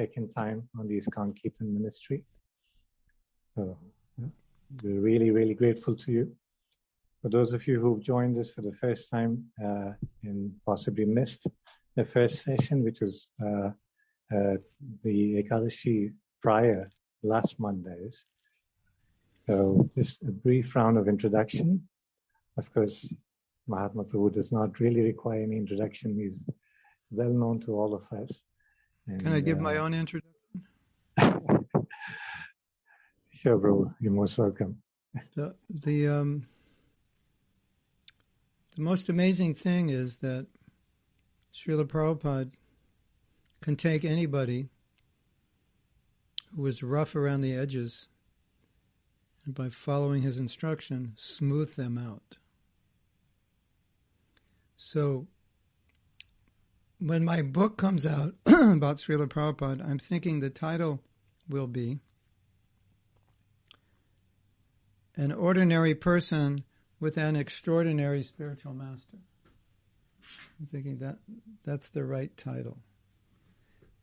second time on the Kirtan ministry. So yeah, we're really, really grateful to you. For those of you who've joined us for the first time uh, and possibly missed the first session, which was uh, uh, the Ekadashi prior last Mondays. So just a brief round of introduction. Of course, Mahatma Prabhu does not really require any introduction. He's well known to all of us. And, Can I give uh, my own introduction? sure, bro. You're most welcome. The the um the most amazing thing is that Srila Prabhupada can take anybody who is rough around the edges and by following his instruction, smooth them out. So, when my book comes out about Srila Prabhupada, I'm thinking the title will be An Ordinary Person with an Extraordinary Spiritual Master. I'm thinking that that's the right title.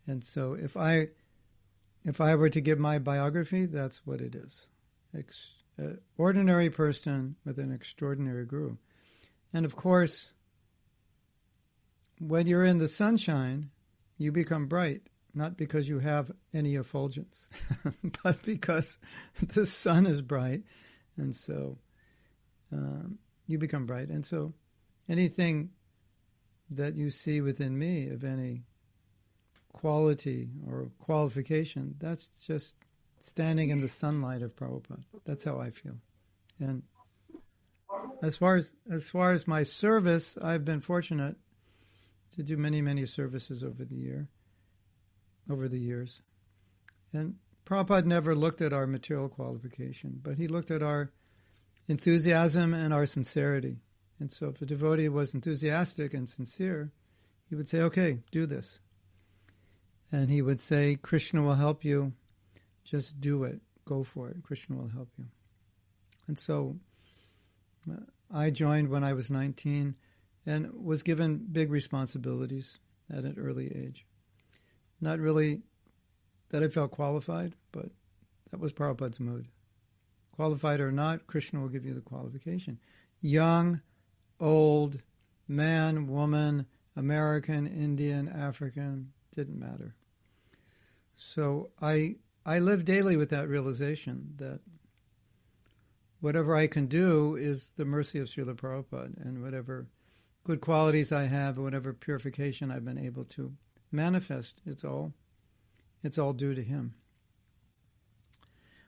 And so if I if I were to give my biography, that's what it is. Ex- uh, ordinary person with an extraordinary guru. And of course, when you're in the sunshine, you become bright, not because you have any effulgence, but because the sun is bright. And so um, you become bright. And so anything that you see within me of any quality or qualification, that's just standing in the sunlight of Prabhupada. That's how I feel. And as far as as far as my service, I've been fortunate to do many, many services over the year, over the years. And Prabhupada never looked at our material qualification, but he looked at our enthusiasm and our sincerity. And so if a devotee was enthusiastic and sincere, he would say, okay, do this. And he would say, Krishna will help you. Just do it. Go for it. Krishna will help you. And so uh, I joined when I was 19 and was given big responsibilities at an early age. Not really that I felt qualified, but that was Prabhupada's mood. Qualified or not, Krishna will give you the qualification. Young, old, man, woman, American, Indian, African, didn't matter. So I I live daily with that realization that whatever I can do is the mercy of Srila Prabhupada, and whatever good qualities I have, or whatever purification I've been able to manifest, it's all it's all due to him.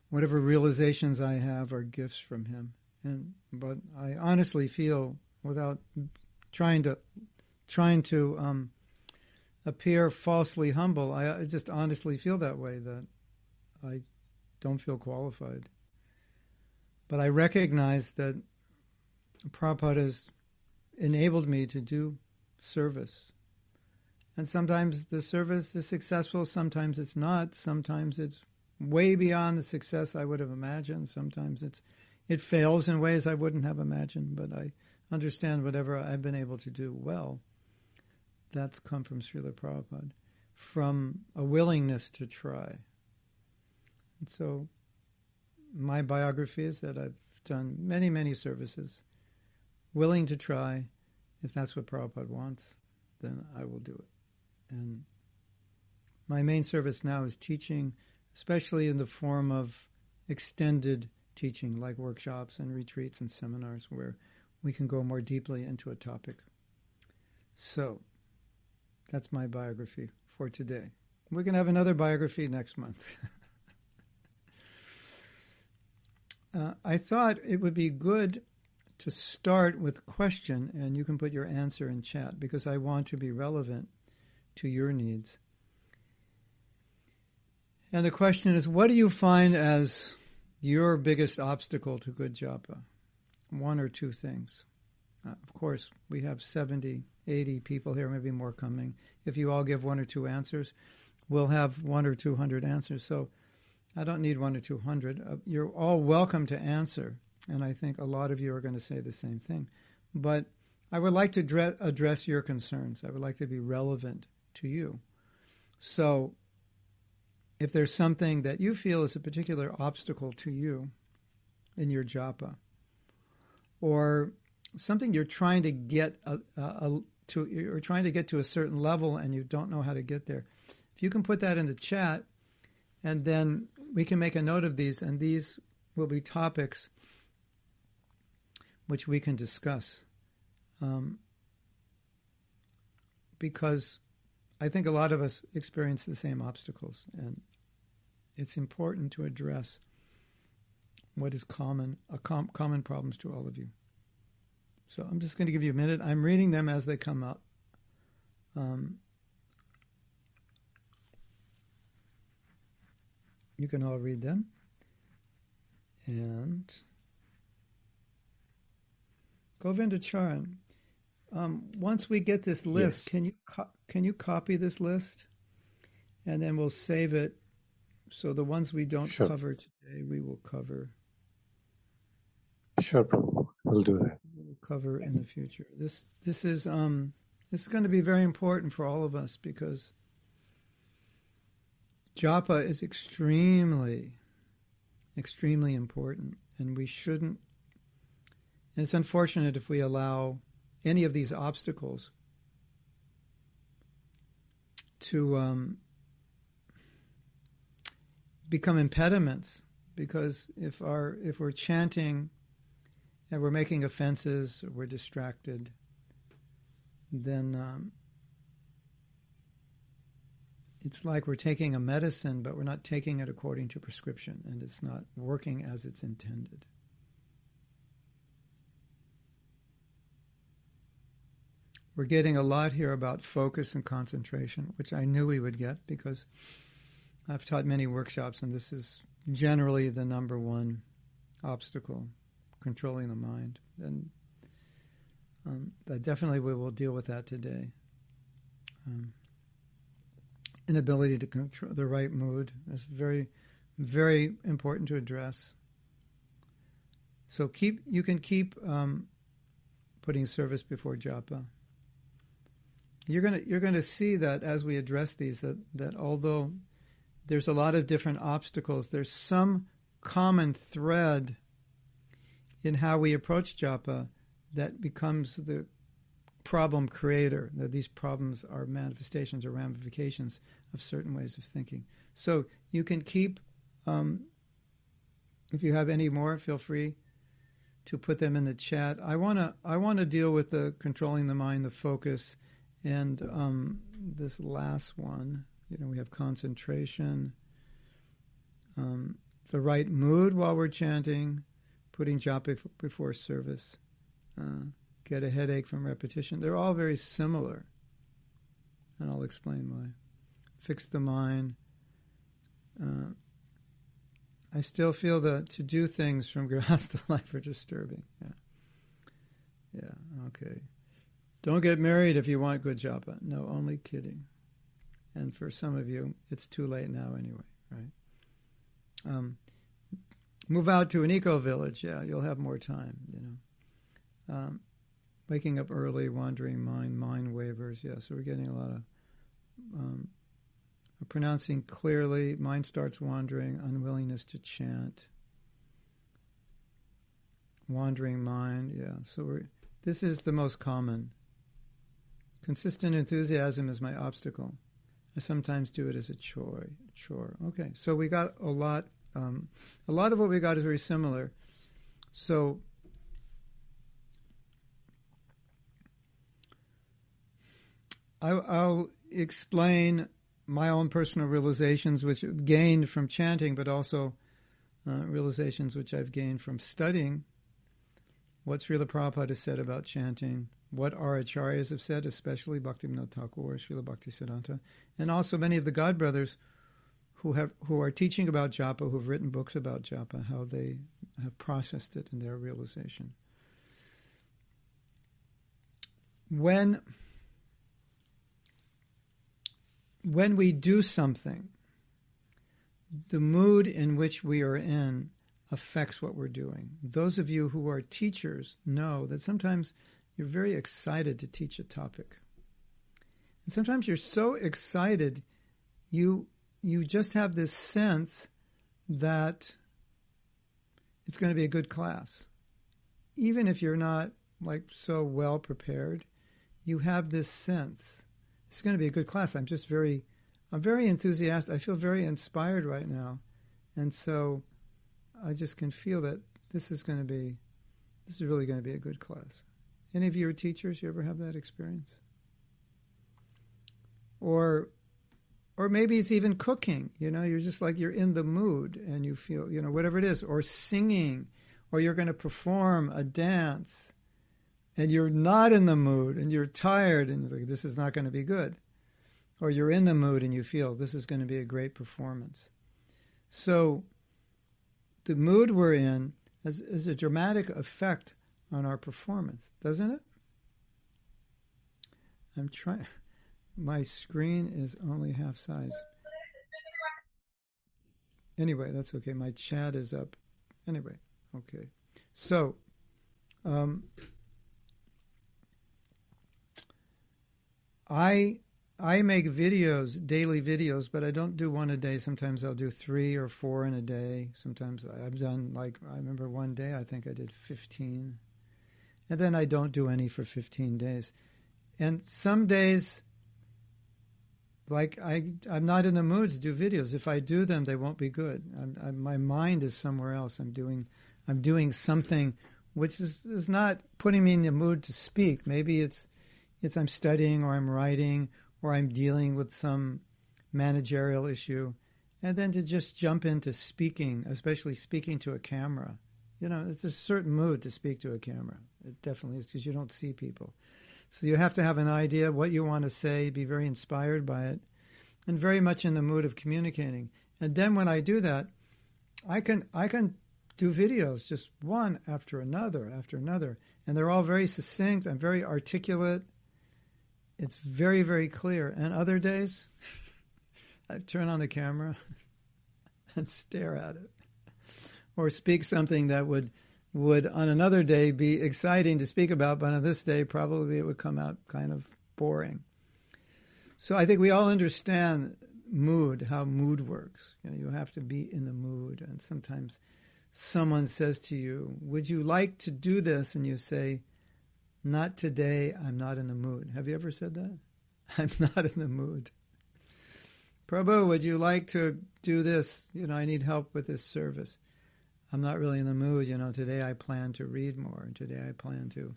Whatever realizations I have are gifts from him. And but I honestly feel without trying to trying to um, appear falsely humble. I, I just honestly feel that way that I don't feel qualified. But I recognize that Prabhupada has enabled me to do service. And sometimes the service is successful, sometimes it's not, sometimes it's way beyond the success I would have imagined, sometimes it's it fails in ways I wouldn't have imagined, but I understand whatever I've been able to do well, that's come from Srila Prabhupada, from a willingness to try. And so my biography is that I've done many, many services, willing to try. If that's what Prabhupada wants, then I will do it. And my main service now is teaching, especially in the form of extended teaching, like workshops and retreats and seminars, where we can go more deeply into a topic. So, that's my biography for today. We're going to have another biography next month. uh, I thought it would be good to start with a question, and you can put your answer in chat because I want to be relevant to your needs. And the question is what do you find as your biggest obstacle to good japa? one or two things. Uh, of course, we have 70, 80 people here, maybe more coming. If you all give one or two answers, we'll have one or two hundred answers. So I don't need one or two hundred. Uh, you're all welcome to answer, and I think a lot of you are going to say the same thing. But I would like to dre- address your concerns. I would like to be relevant to you. So if there's something that you feel is a particular obstacle to you in your japa, or something you're trying to get a, a, a, to, you're trying to get to a certain level and you don't know how to get there. If you can put that in the chat, and then we can make a note of these, and these will be topics which we can discuss. Um, because I think a lot of us experience the same obstacles, and it's important to address what is common, com- common problems to all of you. So I'm just going to give you a minute. I'm reading them as they come up. Um, you can all read them. And Govinda Charan, um, once we get this list, yes. can you co- can you copy this list, and then we'll save it. So the ones we don't sure. cover today, we will cover. Sure, We'll do that. We'll cover in the future. This this is um this is going to be very important for all of us because japa is extremely, extremely important, and we shouldn't. And it's unfortunate if we allow any of these obstacles to um, become impediments because if our if we're chanting and we're making offenses or we're distracted then um, it's like we're taking a medicine but we're not taking it according to prescription and it's not working as it's intended We're getting a lot here about focus and concentration, which I knew we would get because I've taught many workshops, and this is generally the number one obstacle controlling the mind. And um, definitely we will deal with that today. Um, inability to control the right mood is very, very important to address. So keep you can keep um, putting service before japa you're going to you're going to see that as we address these that that although there's a lot of different obstacles, there's some common thread in how we approach japa that becomes the problem creator. That these problems are manifestations or ramifications of certain ways of thinking. So you can keep. Um, if you have any more, feel free to put them in the chat. I wanna I wanna deal with the controlling the mind, the focus and um, this last one, you know, we have concentration, um, the right mood while we're chanting, putting japa before service, uh, get a headache from repetition. They're all very similar, and I'll explain why. Fix the mind. Uh, I still feel that to do things from grihastha life are disturbing. Yeah. Yeah. Okay. Don't get married if you want good japa. No, only kidding. And for some of you, it's too late now anyway, right? Um, move out to an eco village. Yeah, you'll have more time, you know. Um, waking up early, wandering mind, mind waivers. Yeah, so we're getting a lot of um, pronouncing clearly. Mind starts wandering, unwillingness to chant. Wandering mind. Yeah, so we're, this is the most common Consistent enthusiasm is my obstacle. I sometimes do it as a chore. Chore. Okay, so we got a lot. Um, a lot of what we got is very similar. So I, will explain my own personal realizations, which gained from chanting, but also uh, realizations which I've gained from studying what Srila Prabhupada said about chanting, what our acharyas have said, especially Bhaktivinoda Thakur, Srila Bhaktisiddhanta, and also many of the God brothers who have who are teaching about japa, who've written books about japa, how they have processed it in their realization. When when we do something, the mood in which we are in affects what we're doing. Those of you who are teachers know that sometimes you're very excited to teach a topic. And sometimes you're so excited, you you just have this sense that it's going to be a good class. Even if you're not like so well prepared, you have this sense it's going to be a good class. I'm just very, I'm very enthusiastic. I feel very inspired right now, and so I just can feel that this is going to be, this is really going to be a good class. Any of your teachers, you ever have that experience? Or or maybe it's even cooking you know you're just like you're in the mood and you feel you know whatever it is or singing or you're going to perform a dance and you're not in the mood and you're tired and like, this is not going to be good or you're in the mood and you feel this is going to be a great performance so the mood we're in has, has a dramatic effect on our performance doesn't it i'm trying my screen is only half size. Anyway, that's okay. My chat is up. Anyway, okay. So, um, I I make videos, daily videos, but I don't do one a day. Sometimes I'll do three or four in a day. Sometimes I've done like I remember one day I think I did fifteen, and then I don't do any for fifteen days. And some days like I, I'm not in the mood to do videos. If I do them, they won't be good. I'm, I'm, my mind is somewhere else. I'm doing, I'm doing something which is, is not putting me in the mood to speak. Maybe it's, it's I'm studying or I'm writing or I'm dealing with some managerial issue, and then to just jump into speaking, especially speaking to a camera. You know, it's a certain mood to speak to a camera. It definitely is because you don't see people. So you have to have an idea what you want to say, be very inspired by it, and very much in the mood of communicating. And then when I do that, I can I can do videos just one after another after another, and they're all very succinct and very articulate. It's very very clear. And other days, I turn on the camera and stare at it, or speak something that would would on another day be exciting to speak about, but on this day probably it would come out kind of boring. So I think we all understand mood, how mood works. You know, you have to be in the mood, and sometimes someone says to you, "Would you like to do this?" and you say, "Not today. I'm not in the mood." Have you ever said that? I'm not in the mood. Prabhu, would you like to do this? You know, I need help with this service. I'm not really in the mood. You know, today I plan to read more, today I plan to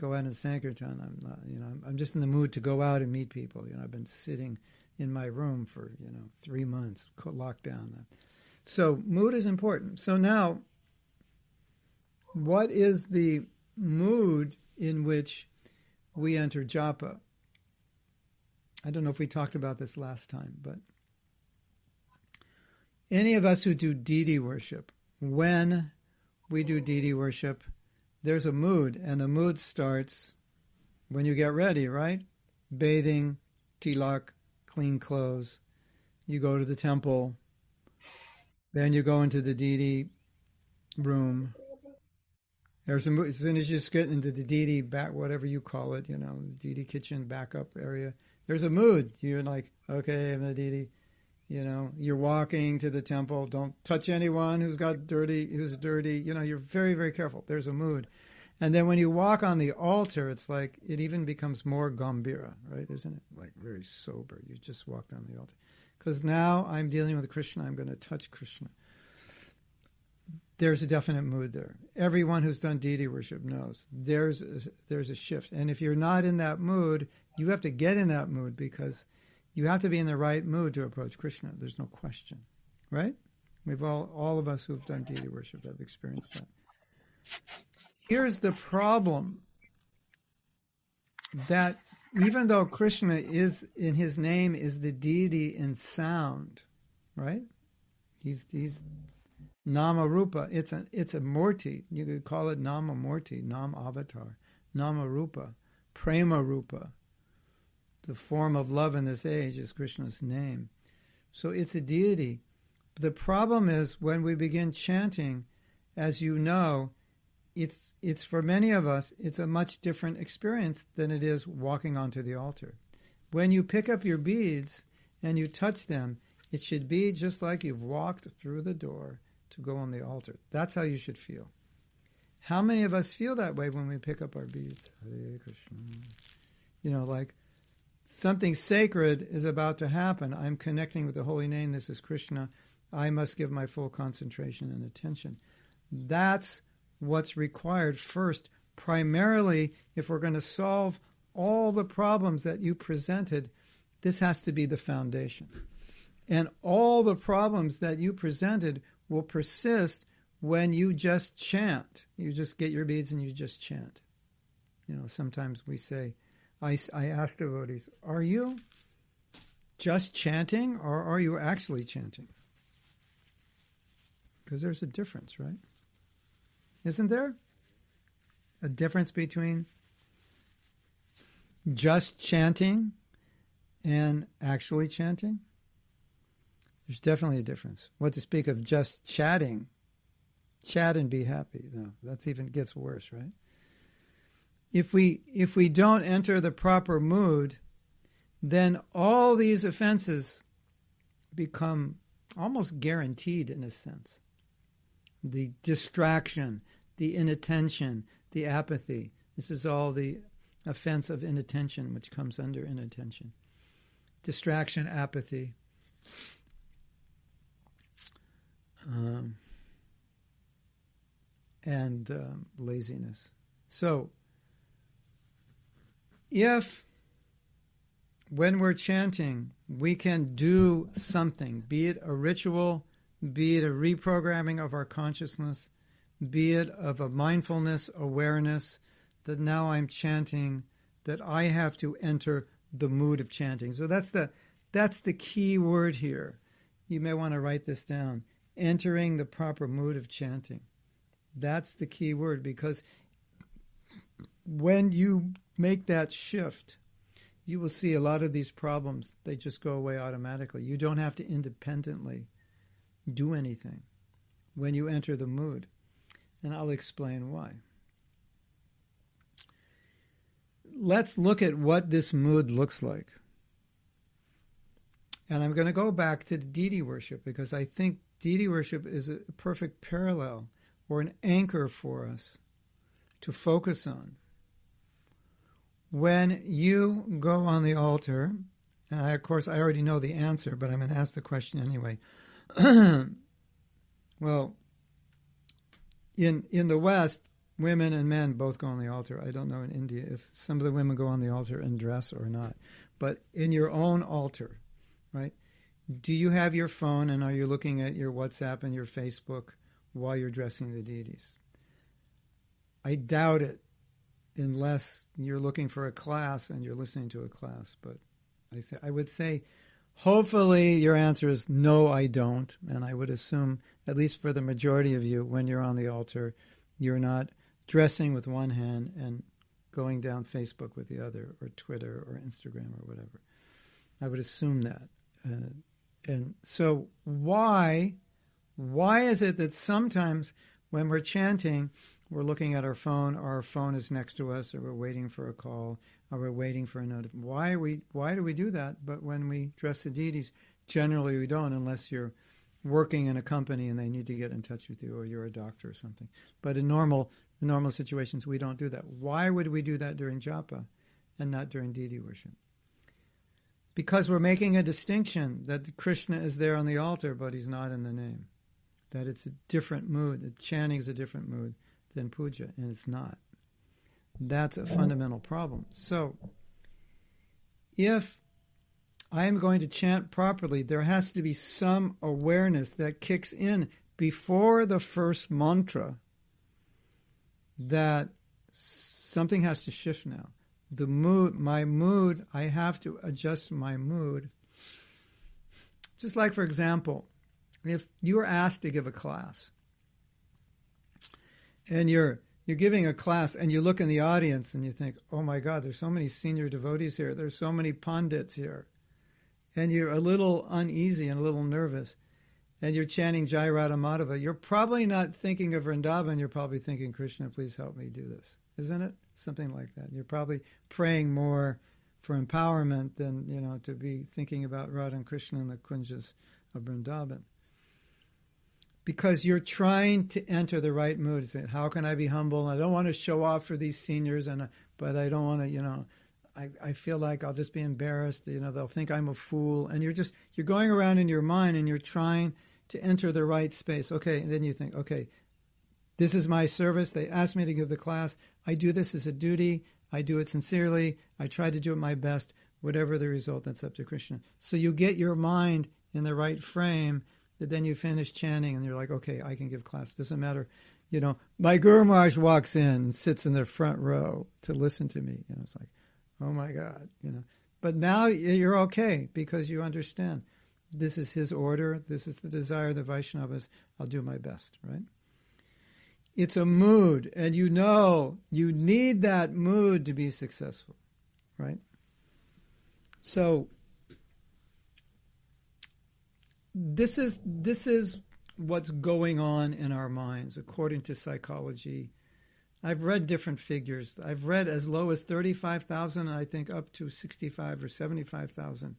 go out and Sankirtan. I'm not, you know, I'm just in the mood to go out and meet people. You know, I've been sitting in my room for you know three months, locked down. So mood is important. So now, what is the mood in which we enter japa? I don't know if we talked about this last time, but any of us who do deity worship, when we do deity worship, there's a mood, and the mood starts when you get ready, right? Bathing, tilak, clean clothes. You go to the temple. Then you go into the deity room. There's a as soon as you just get into the deity back, whatever you call it, you know, deity kitchen backup area. There's a mood. You're like, okay, I'm the deity you know, you're walking to the temple. Don't touch anyone who's got dirty, who's dirty. You know, you're very, very careful. There's a mood. And then when you walk on the altar, it's like it even becomes more gambhira, right? Isn't it? Like very sober. You just walked on the altar. Because now I'm dealing with Krishna. I'm going to touch Krishna. There's a definite mood there. Everyone who's done deity worship knows there's a, there's a shift. And if you're not in that mood, you have to get in that mood because you have to be in the right mood to approach Krishna. There's no question, right? We've all, all of us who've done deity worship have experienced that. Here's the problem that even though Krishna is in his name is the deity in sound, right? He's he's Nama Rupa. It's a it's a Murti. You could call it Nama Murti, Nam Avatar, Nama Rupa, Prema Rupa the form of love in this age is Krishna's name. So it's a deity. The problem is when we begin chanting, as you know, it's it's for many of us, it's a much different experience than it is walking onto the altar. When you pick up your beads and you touch them, It should be just like you've walked through the door to go on the altar. That's how you should feel. How many of us feel that way when we pick up our beads? You know, like something sacred is about to happen. I'm connecting with the holy name. This is Krishna. I must give my full concentration and attention. That's what's required first, primarily if we're going to solve all the problems that you presented. This has to be the foundation. And all the problems that you presented will persist when you just chant. You just get your beads and you just chant. You know, sometimes we say, I, I ask devotees, are you just chanting or are you actually chanting? Because there's a difference, right? Isn't there? A difference between just chanting and actually chanting? There's definitely a difference. What to speak of just chatting? Chat and be happy. No, that's even gets worse, right? If we if we don't enter the proper mood, then all these offenses become almost guaranteed in a sense. The distraction, the inattention, the apathy. This is all the offense of inattention, which comes under inattention. Distraction, apathy, um, and um, laziness. So, if when we're chanting, we can do something, be it a ritual, be it a reprogramming of our consciousness, be it of a mindfulness awareness that now I'm chanting, that I have to enter the mood of chanting. So that's the that's the key word here. You may want to write this down entering the proper mood of chanting. That's the key word because when you make that shift, you will see a lot of these problems, they just go away automatically. You don't have to independently do anything when you enter the mood. And I'll explain why. Let's look at what this mood looks like. And I'm going to go back to the deity worship because I think deity worship is a perfect parallel or an anchor for us to focus on. When you go on the altar, and I, of course I already know the answer, but I'm going to ask the question anyway. well, in in the West, women and men both go on the altar. I don't know in India if some of the women go on the altar and dress or not, but in your own altar, right? Do you have your phone and are you looking at your WhatsApp and your Facebook while you're dressing the deities? I doubt it unless you're looking for a class and you're listening to a class. But I say I would say hopefully your answer is no, I don't. And I would assume, at least for the majority of you, when you're on the altar, you're not dressing with one hand and going down Facebook with the other, or Twitter, or Instagram, or whatever. I would assume that. Uh, and so why why is it that sometimes when we're chanting we're looking at our phone or our phone is next to us or we're waiting for a call or we're waiting for a note why we why do we do that? But when we dress the deities generally we don't unless you're working in a company and they need to get in touch with you or you're a doctor or something. But in normal in normal situations we don't do that. Why would we do that during japa and not during deity worship because we're making a distinction that Krishna is there on the altar, but he's not in the name. That it's a different mood. That chanting is a different mood than puja, and it's not. That's a fundamental problem. So, if I am going to chant properly, there has to be some awareness that kicks in before the first mantra that something has to shift now the mood, my mood, I have to adjust my mood. Just like, for example, if you are asked to give a class and you're you're giving a class and you look in the audience and you think, oh my God, there's so many senior devotees here. There's so many pundits here. And you're a little uneasy and a little nervous. And you're chanting Jai Radha Madhava. You're probably not thinking of Vrindavan. You're probably thinking, Krishna, please help me do this. Isn't it? something like that. You're probably praying more for empowerment than you know to be thinking about Radha and Krishna and the kunjas of Vrindavan. Because you're trying to enter the right mood. Say, how can I be humble? I don't want to show off for these seniors, and but I don't want to, you know, I, I feel like I'll just be embarrassed. You know, they'll think I'm a fool. And you're just, you're going around in your mind and you're trying to enter the right space. Okay. And then you think, okay, this is my service. They asked me to give the class. I do this as a duty. I do it sincerely. I try to do it my best. Whatever the result, that's up to Krishna. So you get your mind in the right frame that then you finish chanting and you're like, okay, I can give class. Doesn't matter. You know, my Guru Maharaj walks in and sits in the front row to listen to me. You know, it's like, oh my God, you know. But now you're okay because you understand this is his order. This is the desire of the Vaishnavas. I'll do my best, right? It's a mood, and you know you need that mood to be successful, right? So this is this is what's going on in our minds according to psychology. I've read different figures. I've read as low as 35,000 I think up to 65 or 75,000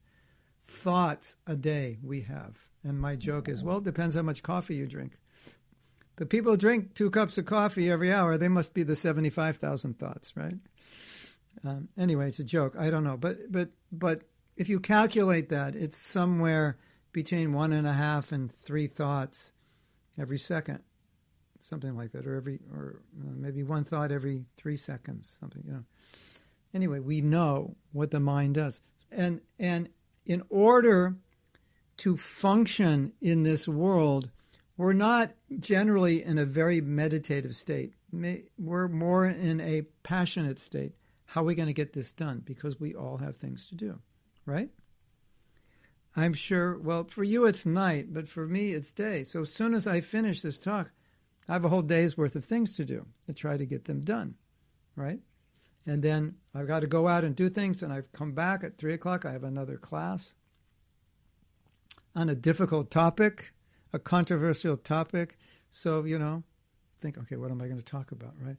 thoughts a day we have. And my joke is, well, it depends how much coffee you drink. The people who drink two cups of coffee every hour, they must be the 75,000 thoughts, right? Um, anyway, it's a joke. I don't know. But, but, but if you calculate that, it's somewhere between one and a half and three thoughts every second, something like that, or every, or uh, maybe one thought every three seconds, something, you know. Anyway, we know what the mind does. And, and in order to function in this world, we're not generally in a very meditative state. We're more in a passionate state. How are we going to get this done? Because we all have things to do, right? I'm sure, well, for you it's night, but for me it's day. So as soon as I finish this talk, I have a whole day's worth of things to do to try to get them done, right? And then I've got to go out and do things, and I've come back at 3 o'clock. I have another class on a difficult topic a controversial topic. So, you know, think, okay, what am I going to talk about, right?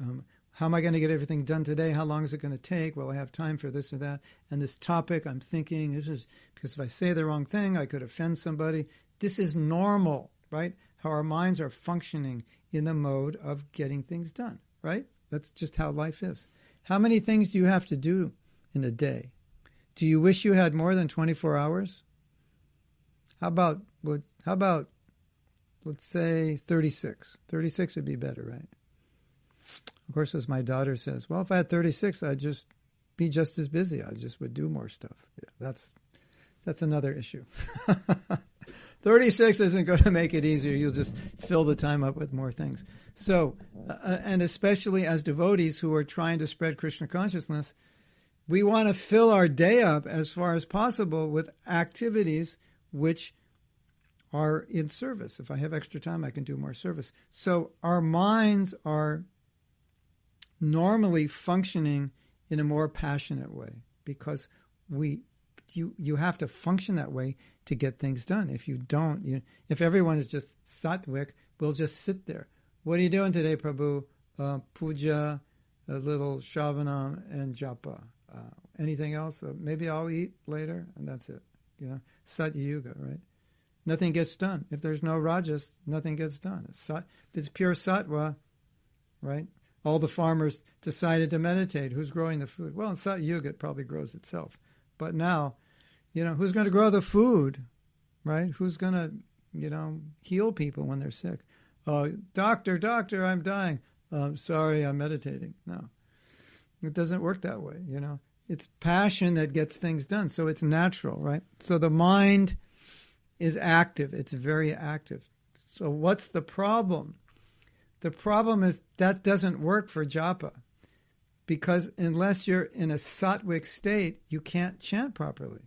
Um, how am I going to get everything done today? How long is it going to take? Will I have time for this or that? And this topic, I'm thinking, this is because if I say the wrong thing, I could offend somebody. This is normal, right? How our minds are functioning in the mode of getting things done, right? That's just how life is. How many things do you have to do in a day? Do you wish you had more than 24 hours? How about how about, let's say, 36? 36 would be better, right? Of course, as my daughter says, well, if I had 36, I'd just be just as busy. I just would do more stuff. Yeah, that's that's another issue. 36 isn't going to make it easier. You'll just fill the time up with more things. So, uh, and especially as devotees who are trying to spread Krishna consciousness, we want to fill our day up as far as possible with activities which are in service. If I have extra time, I can do more service. So our minds are normally functioning in a more passionate way because we you you have to function that way to get things done. If you don't, you, if everyone is just sattvic, we'll just sit there. What are you doing today, Prabhu? Uh, puja, a little shravanam, and japa. Uh, anything else? Uh, maybe I'll eat later, and that's it. You know, satya yuga, right? nothing gets done. If there's no rajas, nothing gets done. It's, sat, it's pure sattva, right? All the farmers decided to meditate. Who's growing the food? Well, in Sat Yuga, it probably grows itself. But now, you know, who's going to grow the food, right? Who's going to, you know, heal people when they're sick? Oh, doctor, doctor, I'm dying. Oh, sorry, I'm meditating. No, it doesn't work that way, you know. It's passion that gets things done. So it's natural, right? So the mind is active. It's very active. So what's the problem? The problem is that doesn't work for japa because unless you're in a sattvic state, you can't chant properly.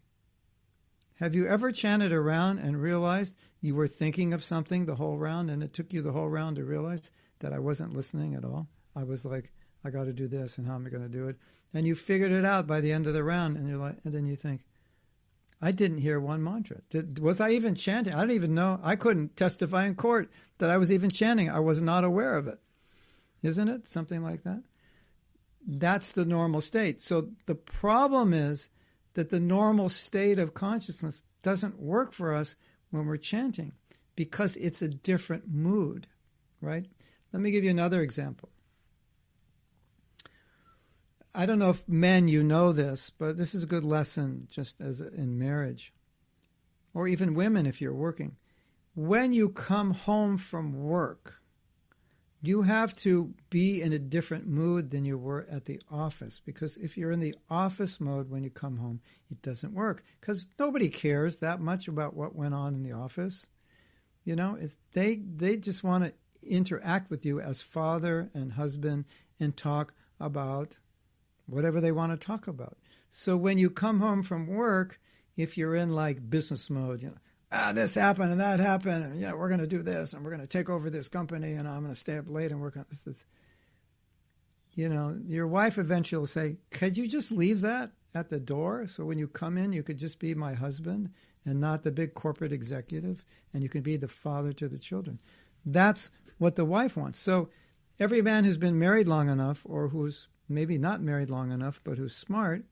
Have you ever chanted a round and realized you were thinking of something the whole round and it took you the whole round to realize that I wasn't listening at all? I was like, I got to do this and how am I going to do it? And you figured it out by the end of the round and you're like, and then you think, I didn't hear one mantra. Did, was I even chanting? I don't even know. I couldn't testify in court that I was even chanting. I was not aware of it. Isn't it? Something like that. That's the normal state. So the problem is that the normal state of consciousness doesn't work for us when we're chanting because it's a different mood, right? Let me give you another example. I don't know if men you know this, but this is a good lesson just as in marriage, or even women if you're working. When you come home from work, you have to be in a different mood than you were at the office because if you're in the office mode when you come home, it doesn't work because nobody cares that much about what went on in the office. You know, if they they just want to interact with you as father and husband and talk about whatever they want to talk about. So when you come home from work, if you're in like business mode, you know, ah, this happened and that happened, and yeah, we're going to do this, and we're going to take over this company, and I'm going to stay up late and work on this, this. You know, your wife eventually will say, "Could you just leave that at the door, so when you come in, you could just be my husband and not the big corporate executive, and you can be the father to the children." That's what the wife wants. So every man who's been married long enough, or who's maybe not married long enough, but who's smart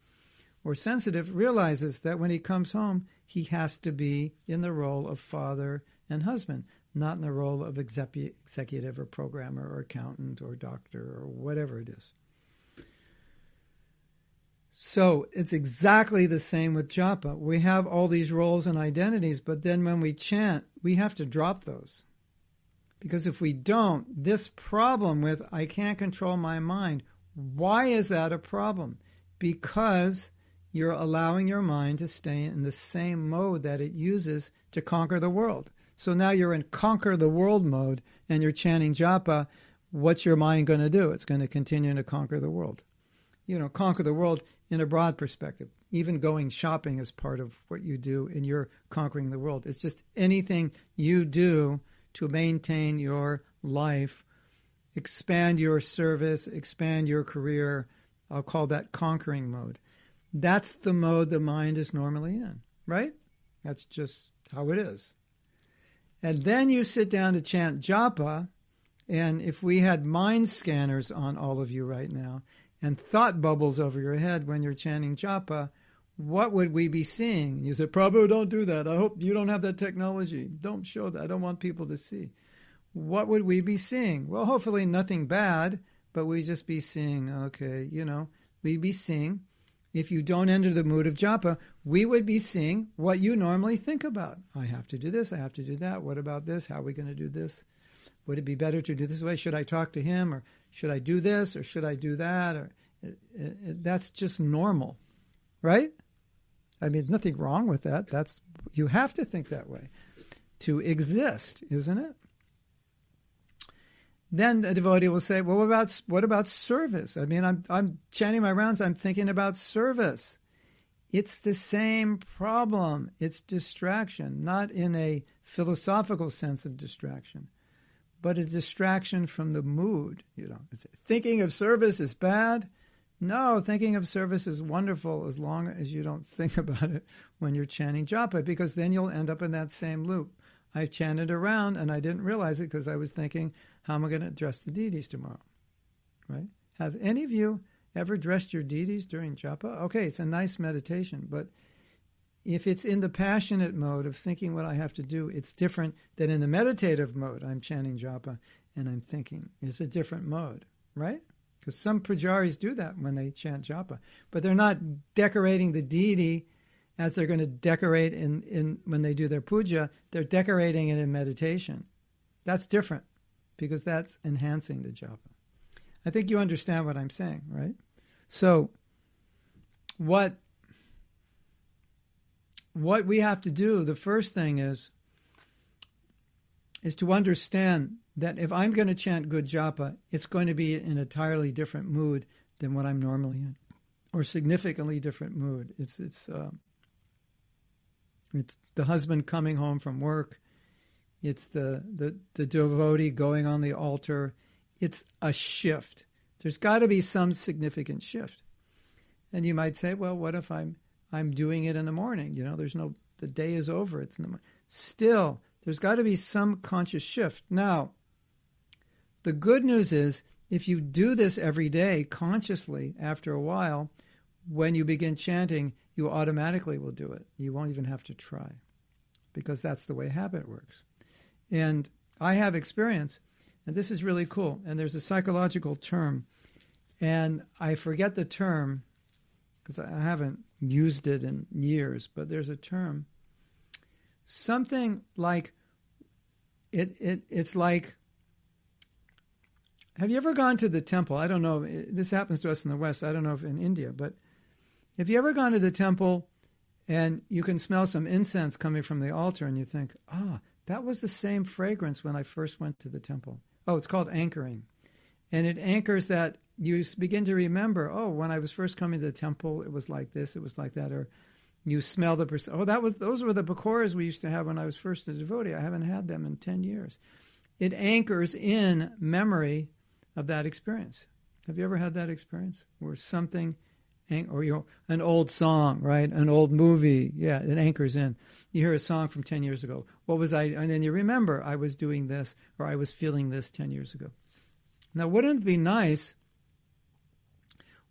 or sensitive, realizes that when he comes home, he has to be in the role of father and husband, not in the role of executive or programmer or accountant or doctor or whatever it is. So it's exactly the same with japa. We have all these roles and identities, but then when we chant, we have to drop those. Because if we don't, this problem with I can't control my mind, why is that a problem? Because you're allowing your mind to stay in the same mode that it uses to conquer the world. So now you're in conquer the world mode and you're chanting japa. What's your mind going to do? It's going to continue to conquer the world. You know, conquer the world in a broad perspective. Even going shopping is part of what you do in your conquering the world. It's just anything you do to maintain your life, expand your service, expand your career. I'll call that conquering mode. That's the mode the mind is normally in, right? That's just how it is. And then you sit down to chant japa, and if we had mind scanners on all of you right now and thought bubbles over your head when you're chanting japa, what would we be seeing? You said, Prabhu, don't do that. I hope you don't have that technology. Don't show that. I don't want people to see. What would we be seeing? Well, hopefully nothing bad, but we just be seeing, okay, you know, we'd be seeing if you don't enter the mood of japa, we would be seeing what you normally think about. I have to do this, I have to do that. What about this? How are we going to do this? Would it be better to do this way? Should I talk to him or should I do this or should I do that? Or it, it, that's just normal, right? I mean, nothing wrong with that. That's you have to think that way to exist, isn't it? Then a devotee will say, "Well, what about what about service? I mean, I'm I'm chanting my rounds. I'm thinking about service. It's the same problem. It's distraction, not in a philosophical sense of distraction, but a distraction from the mood. You know, thinking of service is bad. No, thinking of service is wonderful as long as you don't think about it when you're chanting japa, because then you'll end up in that same loop. I chanted around and I didn't realize it because I was thinking how am I going to address the deities tomorrow? Right? Have any of you ever dressed your deities during japa? Okay, it's a nice meditation, but if it's in the passionate mode of thinking what I have to do, it's different than in the meditative mode. I'm chanting japa and I'm thinking. It's a different mode, right? Because some pujaris do that when they chant japa, but they're not decorating the deity as they're going to decorate in, in when they do their puja. They're decorating it in meditation. That's different because that's enhancing the japa. I think you understand what I'm saying, right? So, what what we have to do, the first thing is is to understand that if I'm going to chant good japa, it's going to be in an entirely different mood than what I'm normally in, or significantly different mood. It's it's uh, it's the husband coming home from work it's the, the, the devotee going on the altar. It's a shift. There's got to be some significant shift. And you might say, well, what if I'm I'm doing it in the morning? You know, there's no the day is over. It's in the morning. Still, there's got to be some conscious shift. Now, the good news is if you do this every day consciously after a while, when you begin chanting, you automatically will do it. You won't even have to try. because that's the way habit works. And I have experience, and this is really cool. And there's a psychological term, and I forget the term because I haven't used it in years, but there's a term. Something like it, it it's like have you ever gone to the temple? I don't know. This happens to us in the West. I don't know if in India, but have you ever gone to the temple and you can smell some incense coming from the altar and you think, ah, that was the same fragrance when I first went to the temple. Oh, it's called anchoring. And it anchors that you begin to remember, oh, when I was first coming to the temple, it was like this, it was like that. Or you smell the, pers- oh, that was, those were the pakoras we used to have when I was first a devotee. I haven't had them in 10 years. It anchors in memory of that experience. Have you ever had that experience where something or you know, an old song, right? An old movie. Yeah, it anchors in. You hear a song from 10 years ago. What was I? And then you remember I was doing this or I was feeling this 10 years ago. Now, wouldn't it be nice?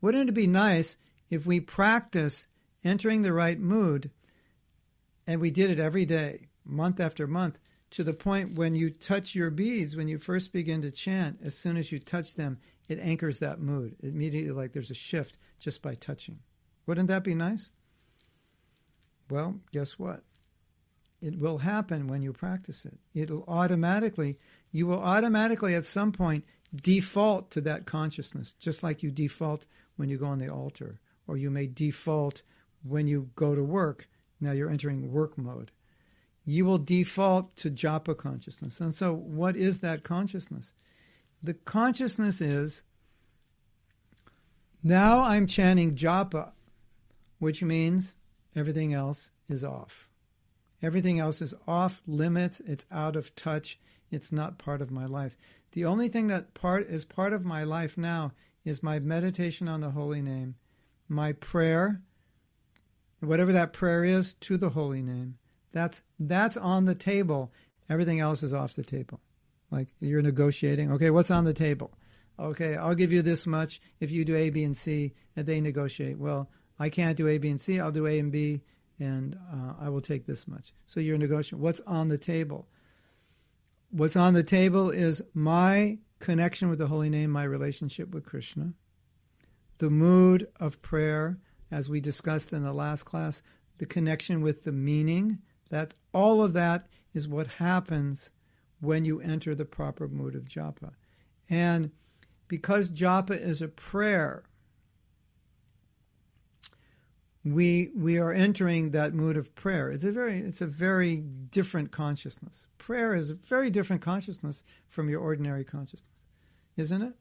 Wouldn't it be nice if we practice entering the right mood and we did it every day, month after month, to the point when you touch your beads, when you first begin to chant, as soon as you touch them, it anchors that mood. Immediately, like there's a shift just by touching. Wouldn't that be nice? Well, guess what? It will happen when you practice it. It'll automatically, you will automatically at some point default to that consciousness, just like you default when you go on the altar, or you may default when you go to work. Now you're entering work mode. You will default to japa consciousness. And so, what is that consciousness? The consciousness is now I'm chanting japa, which means everything else is off. Everything else is off limits, it's out of touch, it's not part of my life. The only thing that part is part of my life now is my meditation on the holy name, my prayer, whatever that prayer is to the holy name. That's that's on the table. Everything else is off the table. Like you're negotiating. Okay, what's on the table? Okay, I'll give you this much if you do A, B, and C, and they negotiate. Well, I can't do A, B, and C. I'll do A and B, and uh, I will take this much. So you're negotiating. What's on the table? What's on the table is my connection with the holy name, my relationship with Krishna, the mood of prayer, as we discussed in the last class, the connection with the meaning. That all of that is what happens when you enter the proper mood of japa. And because japa is a prayer, we we are entering that mood of prayer. It's a very it's a very different consciousness. Prayer is a very different consciousness from your ordinary consciousness, isn't it?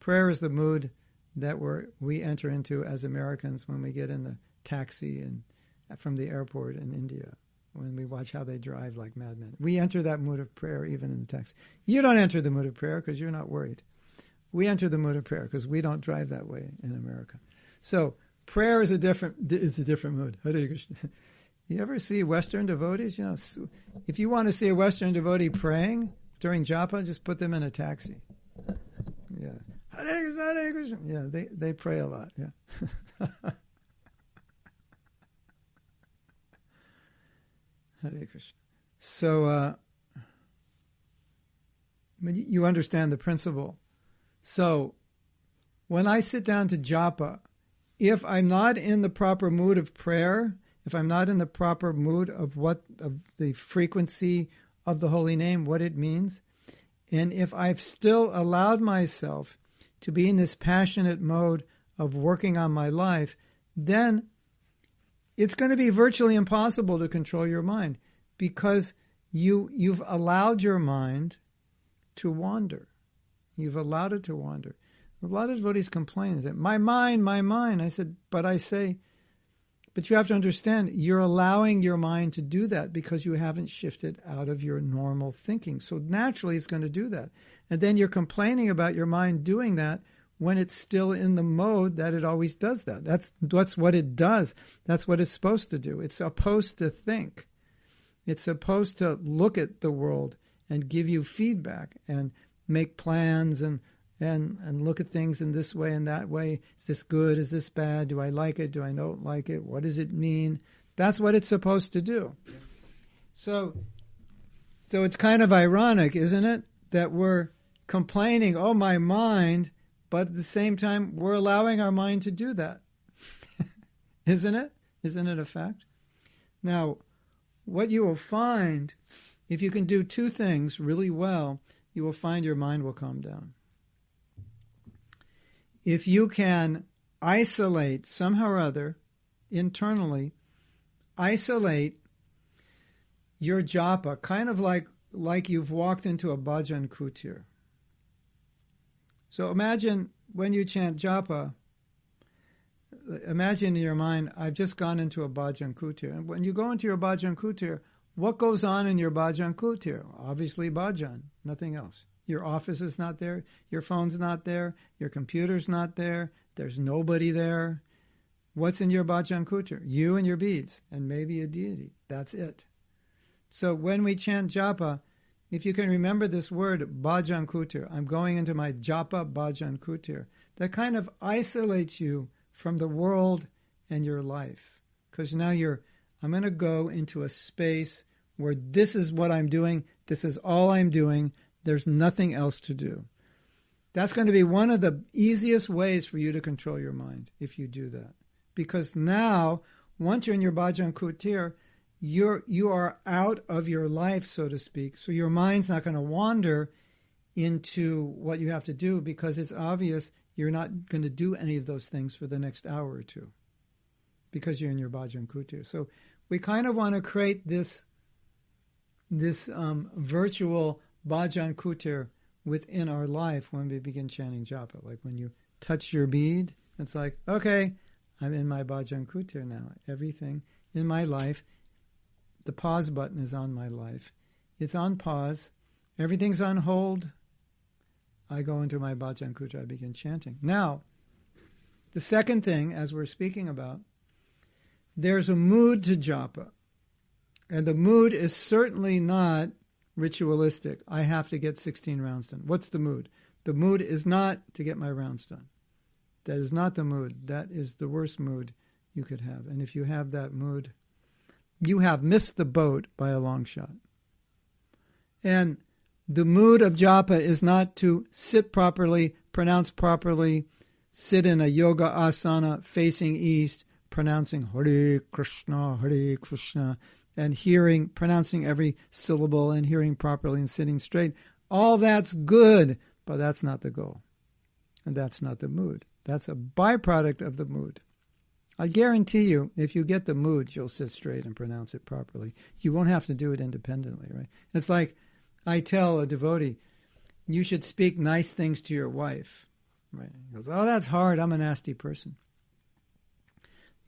Prayer is the mood that we we enter into as Americans when we get in the taxi and from the airport in India when we watch how they drive like madmen. We enter that mood of prayer even in the text. You don't enter the mood of prayer because you're not worried. We enter the mood of prayer because we don't drive that way in America. So prayer is a different it's a different mood. Hare Krishna. You ever see Western devotees? You know, if you want to see a Western devotee praying during japa, just put them in a taxi. Yeah, Hare Krishna, Hare Krishna. Yeah, they they pray a lot. Yeah. Hare Krishna. So, uh, you understand the principle. So, when I sit down to japa, if I'm not in the proper mood of prayer, if I'm not in the proper mood of what of the frequency of the holy name, what it means, and if I've still allowed myself to be in this passionate mode of working on my life, then it's going to be virtually impossible to control your mind because you you've allowed your mind to wander. You've allowed it to wander. A lot of devotees complain that my mind, my mind. I said, but I say, but you have to understand, you're allowing your mind to do that because you haven't shifted out of your normal thinking. So naturally, it's going to do that. And then you're complaining about your mind doing that when it's still in the mode that it always does that. That's that's what it does. That's what it's supposed to do. It's supposed to think. It's supposed to look at the world and give you feedback and make plans and and and look at things in this way and that way. Is this good? Is this bad? Do I like it? Do I not like it? What does it mean? That's what it's supposed to do. So, so it's kind of ironic, isn't it, that we're complaining, "Oh, my mind," but at the same time, we're allowing our mind to do that, isn't it? Isn't it a fact? Now, what you will find if you can do two things really well, you will find your mind will calm down. If you can isolate somehow or other internally, isolate your japa, kind of like like you've walked into a bhajan kutir. So imagine when you chant japa, imagine in your mind, I've just gone into a bhajan kutir. And when you go into your bhajan kutir, what goes on in your bhajan kutir? Obviously bhajan, nothing else. Your office is not there, your phone's not there, your computer's not there, there's nobody there. What's in your bhajan kutir? You and your beads, and maybe a deity. That's it. So when we chant japa, if you can remember this word, bhajan kutir, I'm going into my japa bhajan kutir, that kind of isolates you from the world and your life. Because now you're, I'm going to go into a space where this is what I'm doing, this is all I'm doing, there's nothing else to do. That's going to be one of the easiest ways for you to control your mind if you do that. Because now, once you're in your bhajan kutir, you're you are out of your life, so to speak. So your mind's not going to wander into what you have to do because it's obvious you're not going to do any of those things for the next hour or two because you're in your bhajan kutir. So we kind of want to create this this um, virtual bhajan kutir within our life when we begin chanting japa. Like when you touch your bead, it's like, okay, I'm in my bhajan kutir now. Everything in my life the pause button is on my life. It's on pause. Everything's on hold. I go into my bhajan kutir, I begin chanting. Now, the second thing, as we're speaking about, there's a mood to japa. And the mood is certainly not ritualistic. I have to get 16 rounds done. What's the mood? The mood is not to get my rounds done. That is not the mood. That is the worst mood you could have. And if you have that mood, you have missed the boat by a long shot. And the mood of japa is not to sit properly, pronounce properly, sit in a yoga asana facing east, pronouncing Hare Krishna, Hare Krishna, and hearing, pronouncing every syllable and hearing properly and sitting straight. All that's good, but that's not the goal. And that's not the mood. That's a byproduct of the mood. I guarantee you, if you get the mood, you'll sit straight and pronounce it properly. You won't have to do it independently, right? It's like I tell a devotee, you should speak nice things to your wife. Right? He goes, Oh, that's hard. I'm a nasty person.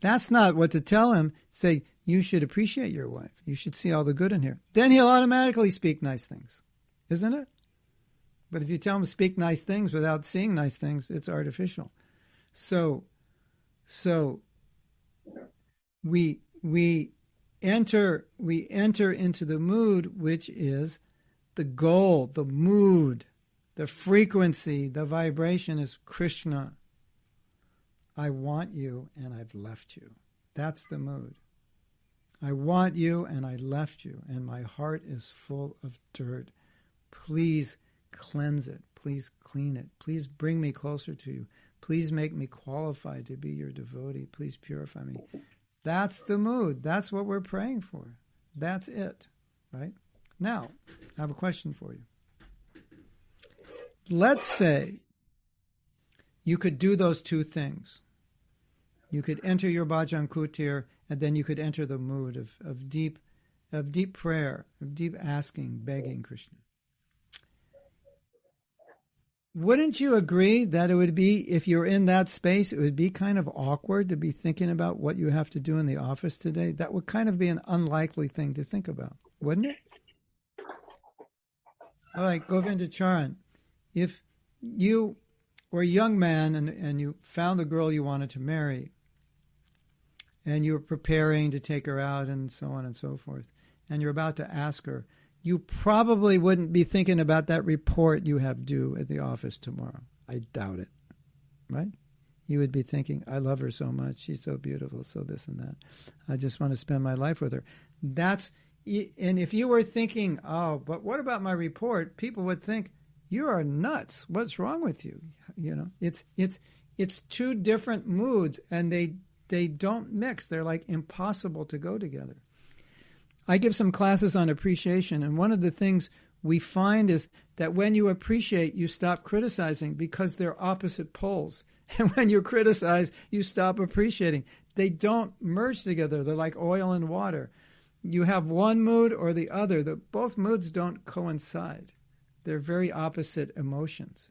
That's not what to tell him. Say, you should appreciate your wife. You should see all the good in her. Then he'll automatically speak nice things, isn't it? But if you tell him to speak nice things without seeing nice things, it's artificial. So, so we we enter we enter into the mood which is the goal, the mood, the frequency, the vibration is Krishna. I want you and I've left you. That's the mood. I want you and I left you, and my heart is full of dirt. Please cleanse it. Please clean it. Please bring me closer to you. Please make me qualified to be your devotee. Please purify me. That's the mood. That's what we're praying for. That's it, right? Now, I have a question for you. Let's say you could do those two things. You could enter your bhajan kutir, and then you could enter the mood of, of deep of deep prayer, of deep asking, begging Krishna wouldn't you agree that it would be, if you're in that space, it would be kind of awkward to be thinking about what you have to do in the office today? That would kind of be an unlikely thing to think about, wouldn't it? All right, Govinda Charan, if you were a young man and, and you found the girl you wanted to marry, and you were preparing to take her out and so on and so forth, and you're about to ask her, you probably wouldn't be thinking about that report you have due at the office tomorrow. I doubt it. Right? You would be thinking, I love her so much. She's so beautiful, so this and that. I just want to spend my life with her. That's and if you were thinking, oh, but what about my report? People would think you are nuts. What's wrong with you? You know, it's it's it's two different moods, and they they don't mix. They're like impossible to go together. I give some classes on appreciation, and one of the things we find is that when you appreciate, you stop criticizing because they're opposite poles. And when you criticize, you stop appreciating. They don't merge together. They're like oil and water. You have one mood or the other. The, both moods don't coincide. They're very opposite emotions.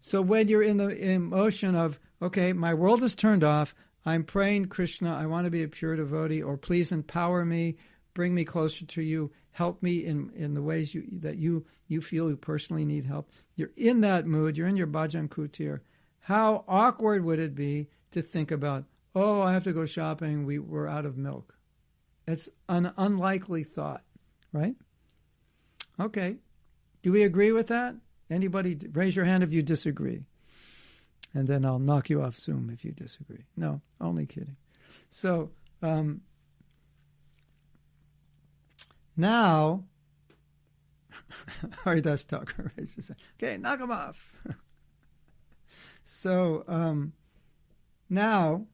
So when you're in the emotion of, okay, my world is turned off, I'm praying Krishna, I want to be a pure devotee, or please empower me, bring me closer to you, help me in, in the ways you, that you, you feel you personally need help. You're in that mood, you're in your bhajan kutir. How awkward would it be to think about, oh, I have to go shopping, we, we're out of milk? It's an unlikely thought, right? Okay. Do we agree with that? Anybody raise your hand if you disagree. And then I'll knock you off Zoom if you disagree. No, only kidding. So um, now, Haridas Thakur raises Okay, knock him off. So um, now,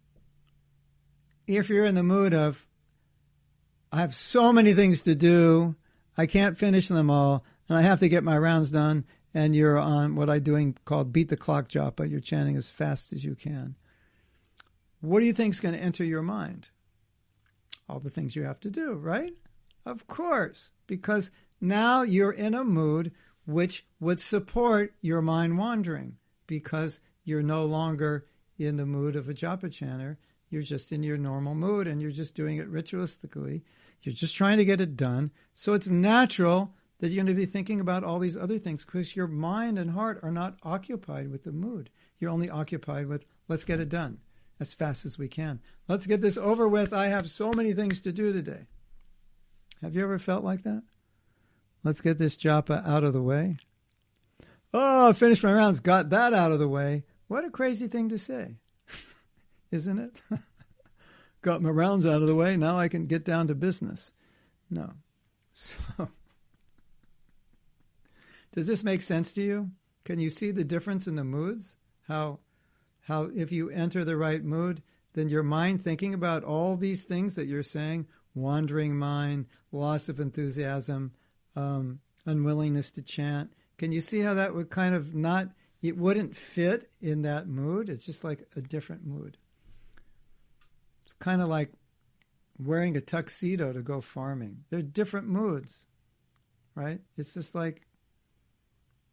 if you're in the mood of, I have so many things to do, I can't finish them all, and I have to get my rounds done, and you're on what I'm doing called beat the clock japa, you're chanting as fast as you can. What do you think is going to enter your mind? All the things you have to do, right? Of course, because now you're in a mood which would support your mind wandering because you're no longer in the mood of a japa chanter. You're just in your normal mood and you're just doing it ritualistically. You're just trying to get it done. So it's natural that you're going to be thinking about all these other things because your mind and heart are not occupied with the mood. You're only occupied with, let's get it done as fast as we can. Let's get this over with. I have so many things to do today. Have you ever felt like that? Let's get this japa out of the way. Oh, I finished my rounds, got that out of the way. What a crazy thing to say, isn't it? Got my rounds out of the way. Now I can get down to business. No. So, does this make sense to you? Can you see the difference in the moods? How, how if you enter the right mood, then your mind thinking about all these things that you're saying, wandering mind, loss of enthusiasm, um, unwillingness to chant. Can you see how that would kind of not it wouldn't fit in that mood. It's just like a different mood. It's kind of like wearing a tuxedo to go farming. They're different moods, right? It's just like,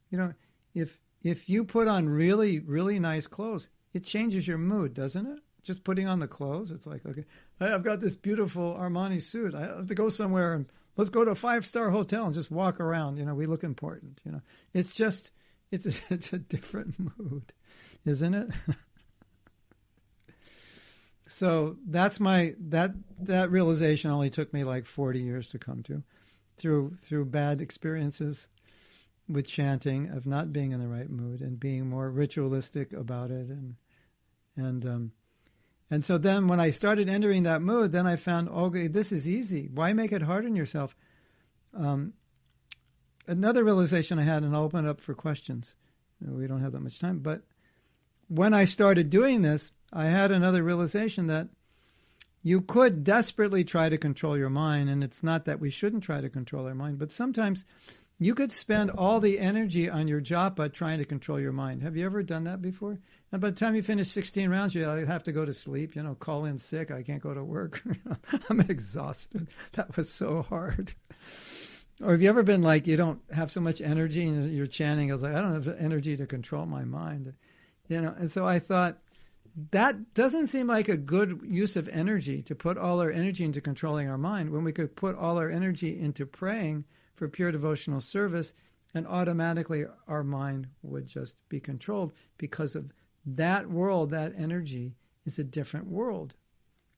you know, if if you put on really really nice clothes, it changes your mood, doesn't it? Just putting on the clothes, it's like, okay, I've got this beautiful Armani suit. I have to go somewhere and let's go to a five star hotel and just walk around. You know, we look important. You know, it's just it's a, it's a different mood, isn't it? so that's my that that realization only took me like 40 years to come to through through bad experiences with chanting of not being in the right mood and being more ritualistic about it and and um and so then when I started entering that mood, then I found, okay, this is easy. Why make it hard on yourself? Um, another realization I had, and I'll open it up for questions. We don't have that much time. But when I started doing this, I had another realization that you could desperately try to control your mind, and it's not that we shouldn't try to control our mind, but sometimes you could spend all the energy on your japa trying to control your mind. Have you ever done that before? And by the time you finish 16 rounds, you have to go to sleep, you know, call in sick. I can't go to work. I'm exhausted. That was so hard. Or have you ever been like you don't have so much energy and you're chanting? I was like, I don't have the energy to control my mind, you know. And so I thought that doesn't seem like a good use of energy to put all our energy into controlling our mind when we could put all our energy into praying for pure devotional service, and automatically our mind would just be controlled because of that world. That energy is a different world,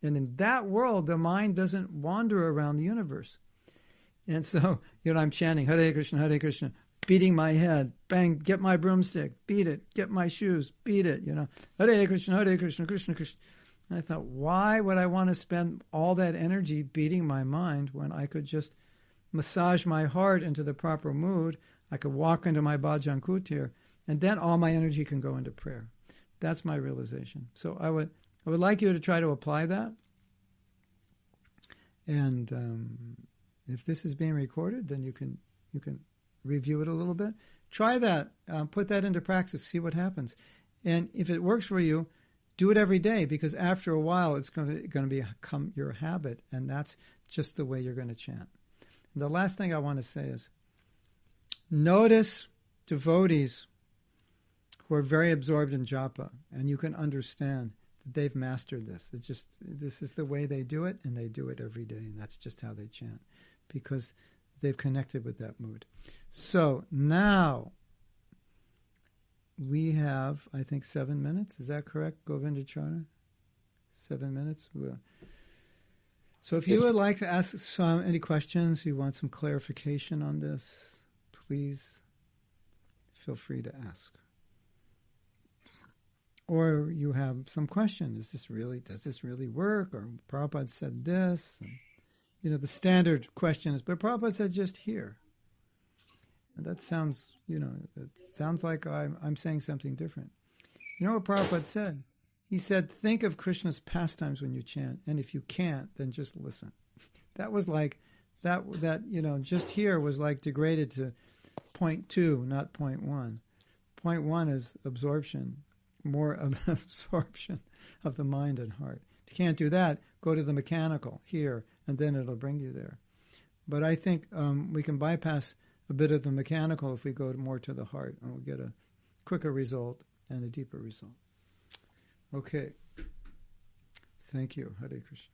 and in that world, the mind doesn't wander around the universe. And so, you know, I'm chanting Hare Krishna, Hare Krishna, beating my head, bang, get my broomstick, beat it, get my shoes, beat it, you know, Hare Krishna, Hare Krishna, Krishna Krishna. And I thought, why would I want to spend all that energy beating my mind when I could just massage my heart into the proper mood? I could walk into my Bhajan Kutir, and then all my energy can go into prayer. That's my realization. So I would I would like you to try to apply that. And um, if this is being recorded, then you can you can review it a little bit. Try that. Uh, put that into practice. See what happens. And if it works for you, do it every day because after a while it's going to going to become your habit, and that's just the way you're going to chant. The last thing I want to say is notice devotees who are very absorbed in japa, and you can understand that they've mastered this. It's just this is the way they do it, and they do it every day, and that's just how they chant because they've connected with that mood. So now we have, I think, seven minutes. Is that correct, Govinda Govindacharya? Seven minutes. So if you would like to ask some any questions, you want some clarification on this, please feel free to ask. Or you have some question: Is this really? Does this really work? Or Prabhupada said this. And, you know, the standard question is, but Prabhupada said just hear. And that sounds, you know, it sounds like I'm, I'm saying something different. You know what Prabhupada said? He said, think of Krishna's pastimes when you chant, and if you can't, then just listen. That was like, that, that you know, just hear was like degraded to point two, not point one. Point one is absorption, more absorption of the mind and heart. If you can't do that, go to the mechanical hear, and then it'll bring you there. But I think um, we can bypass a bit of the mechanical if we go more to the heart, and we'll get a quicker result and a deeper result. Okay. Thank you, Hare Krishna.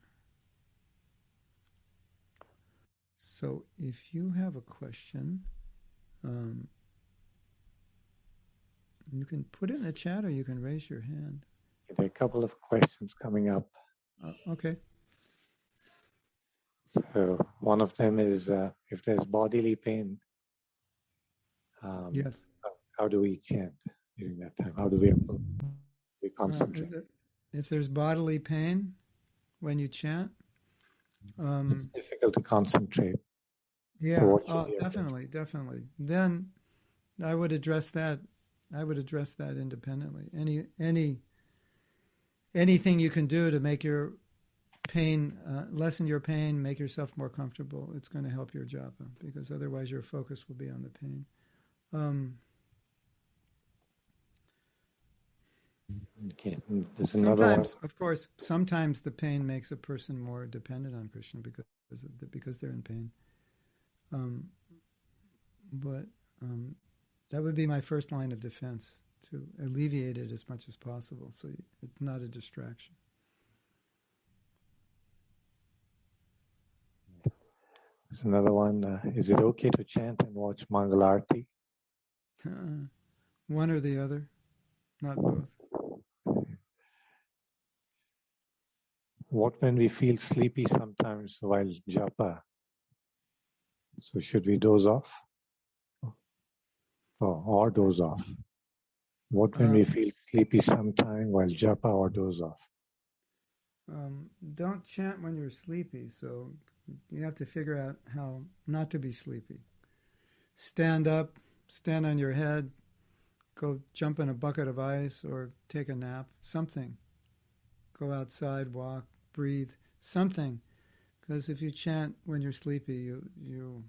So, if you have a question, um, you can put it in the chat or you can raise your hand. There are a couple of questions coming up. Uh, okay. So one of them is uh, if there's bodily pain. Um, yes. How do we chant during that time? How do we, we concentrate? Uh, if there's bodily pain when you chant, um, it's difficult to concentrate. Yeah, uh, definitely, definitely. Then I would address that. I would address that independently. Any any anything you can do to make your pain, uh, lessen your pain, make yourself more comfortable. It's going to help your japa because otherwise your focus will be on the pain. Um, okay, there's another sometimes, one. of course, sometimes the pain makes a person more dependent on Krishna because because they're in pain. Um, but um, that would be my first line of defense to alleviate it as much as possible, so it's not a distraction. There's another one. Uh, is it okay to chant and watch Mangalarti? Uh, one or the other, not both. What when we feel sleepy sometimes while japa? So should we doze off? Oh, or doze off? What when um, we feel sleepy sometime while japa or doze off? Um, don't chant when you're sleepy. So you have to figure out how not to be sleepy. Stand up, stand on your head, go jump in a bucket of ice or take a nap, something. Go outside, walk, breathe, something. Because if you chant when you're sleepy, you, you,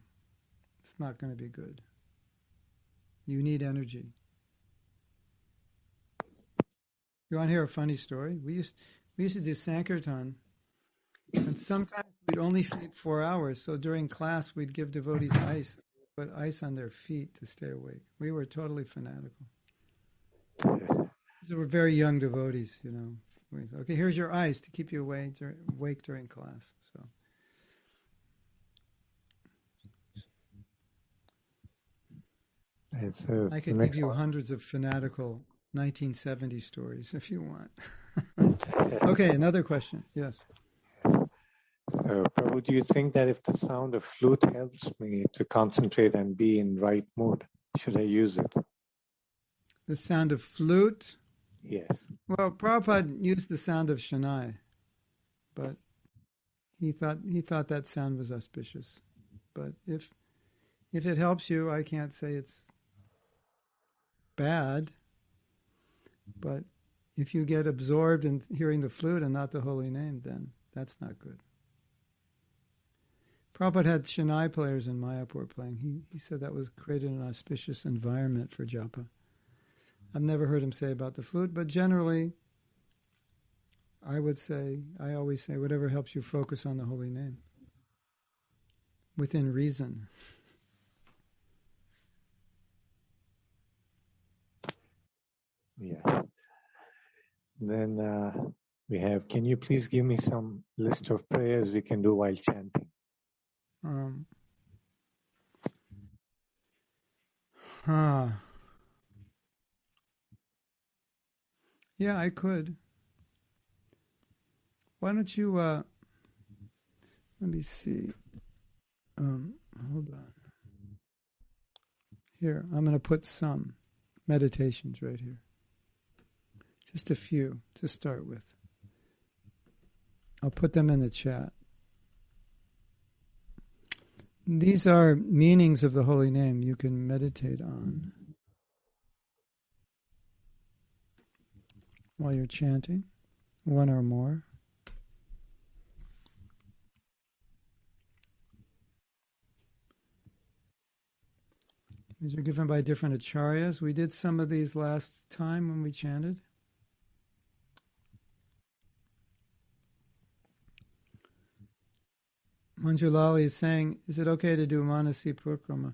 it's not going to be good. You need energy. You want to hear a funny story? We used, we used to do Sankirtan, and sometimes we'd only sleep four hours. So during class, we'd give devotees ice, put ice on their feet to stay awake. We were totally fanatical. They were very young devotees, you know. Okay, here's your eyes to keep you awake, awake during class. So. Uh, I could give you hundreds of fanatical 1970 stories if you want. okay, another question. Yes. Uh, Prabhu, do you think that if the sound of flute helps me to concentrate and be in right mood, should I use it? The sound of flute? Yes. Well, Prabhupada used the sound of Shanai, but he thought he thought that sound was auspicious. But if if it helps you, I can't say it's bad. But if you get absorbed in hearing the flute and not the holy name, then that's not good. Prabhupada had Shanai players in Mayapur playing. He, he said that was created an auspicious environment for japa. I've never heard him say about the flute, but generally, I would say, I always say, whatever helps you focus on the holy name within reason. Yes. Then uh, we have, can you please give me some list of prayers we can do while chanting? Um, huh. Yeah, I could. Why don't you, uh, let me see. Um, hold on. Here, I'm going to put some meditations right here. Just a few to start with. I'll put them in the chat. These are meanings of the holy name you can meditate on while you're chanting, one or more. These are given by different acharyas. We did some of these last time when we chanted. Manjulali is saying, is it okay to do Manasi Parikrama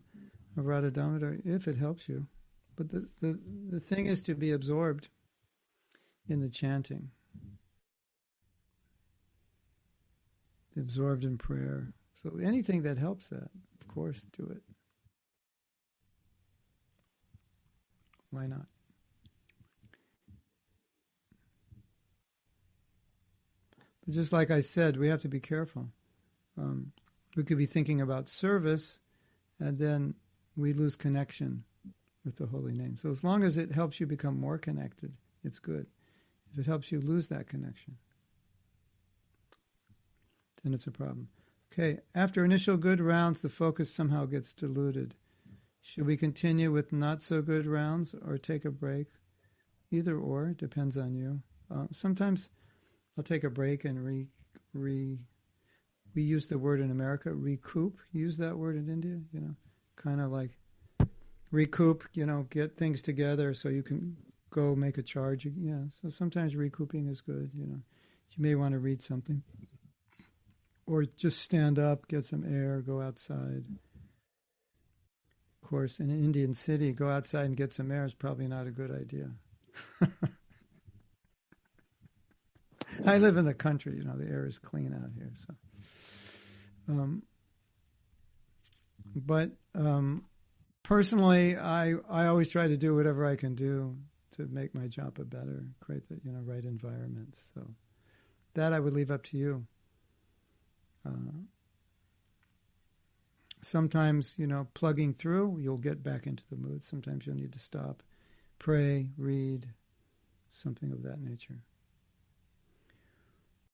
of Radha Damodar if it helps you? But the, the, the thing is to be absorbed in the chanting, absorbed in prayer. So anything that helps that, of course, do it. Why not? But just like I said, we have to be careful. Um, we could be thinking about service, and then we lose connection with the holy name. So as long as it helps you become more connected, it's good. If it helps you lose that connection, then it's a problem. Okay, after initial good rounds, the focus somehow gets diluted. Should we continue with not so good rounds or take a break? Either or, depends on you. Uh, sometimes I'll take a break and re, re we use the word in America, recoup. Use that word in India, you know, kind of like recoup, you know, get things together so you can go make a charge. Yeah, so sometimes recouping is good, you know. You may want to read something. Or just stand up, get some air, go outside. Of course, in an Indian city, go outside and get some air is probably not a good idea. I live in the country, you know, the air is clean out here, so. Um, but um, personally, I I always try to do whatever I can do to make my japa better, create the you know right environment. So that I would leave up to you. Uh, sometimes you know plugging through, you'll get back into the mood. Sometimes you'll need to stop, pray, read, something of that nature.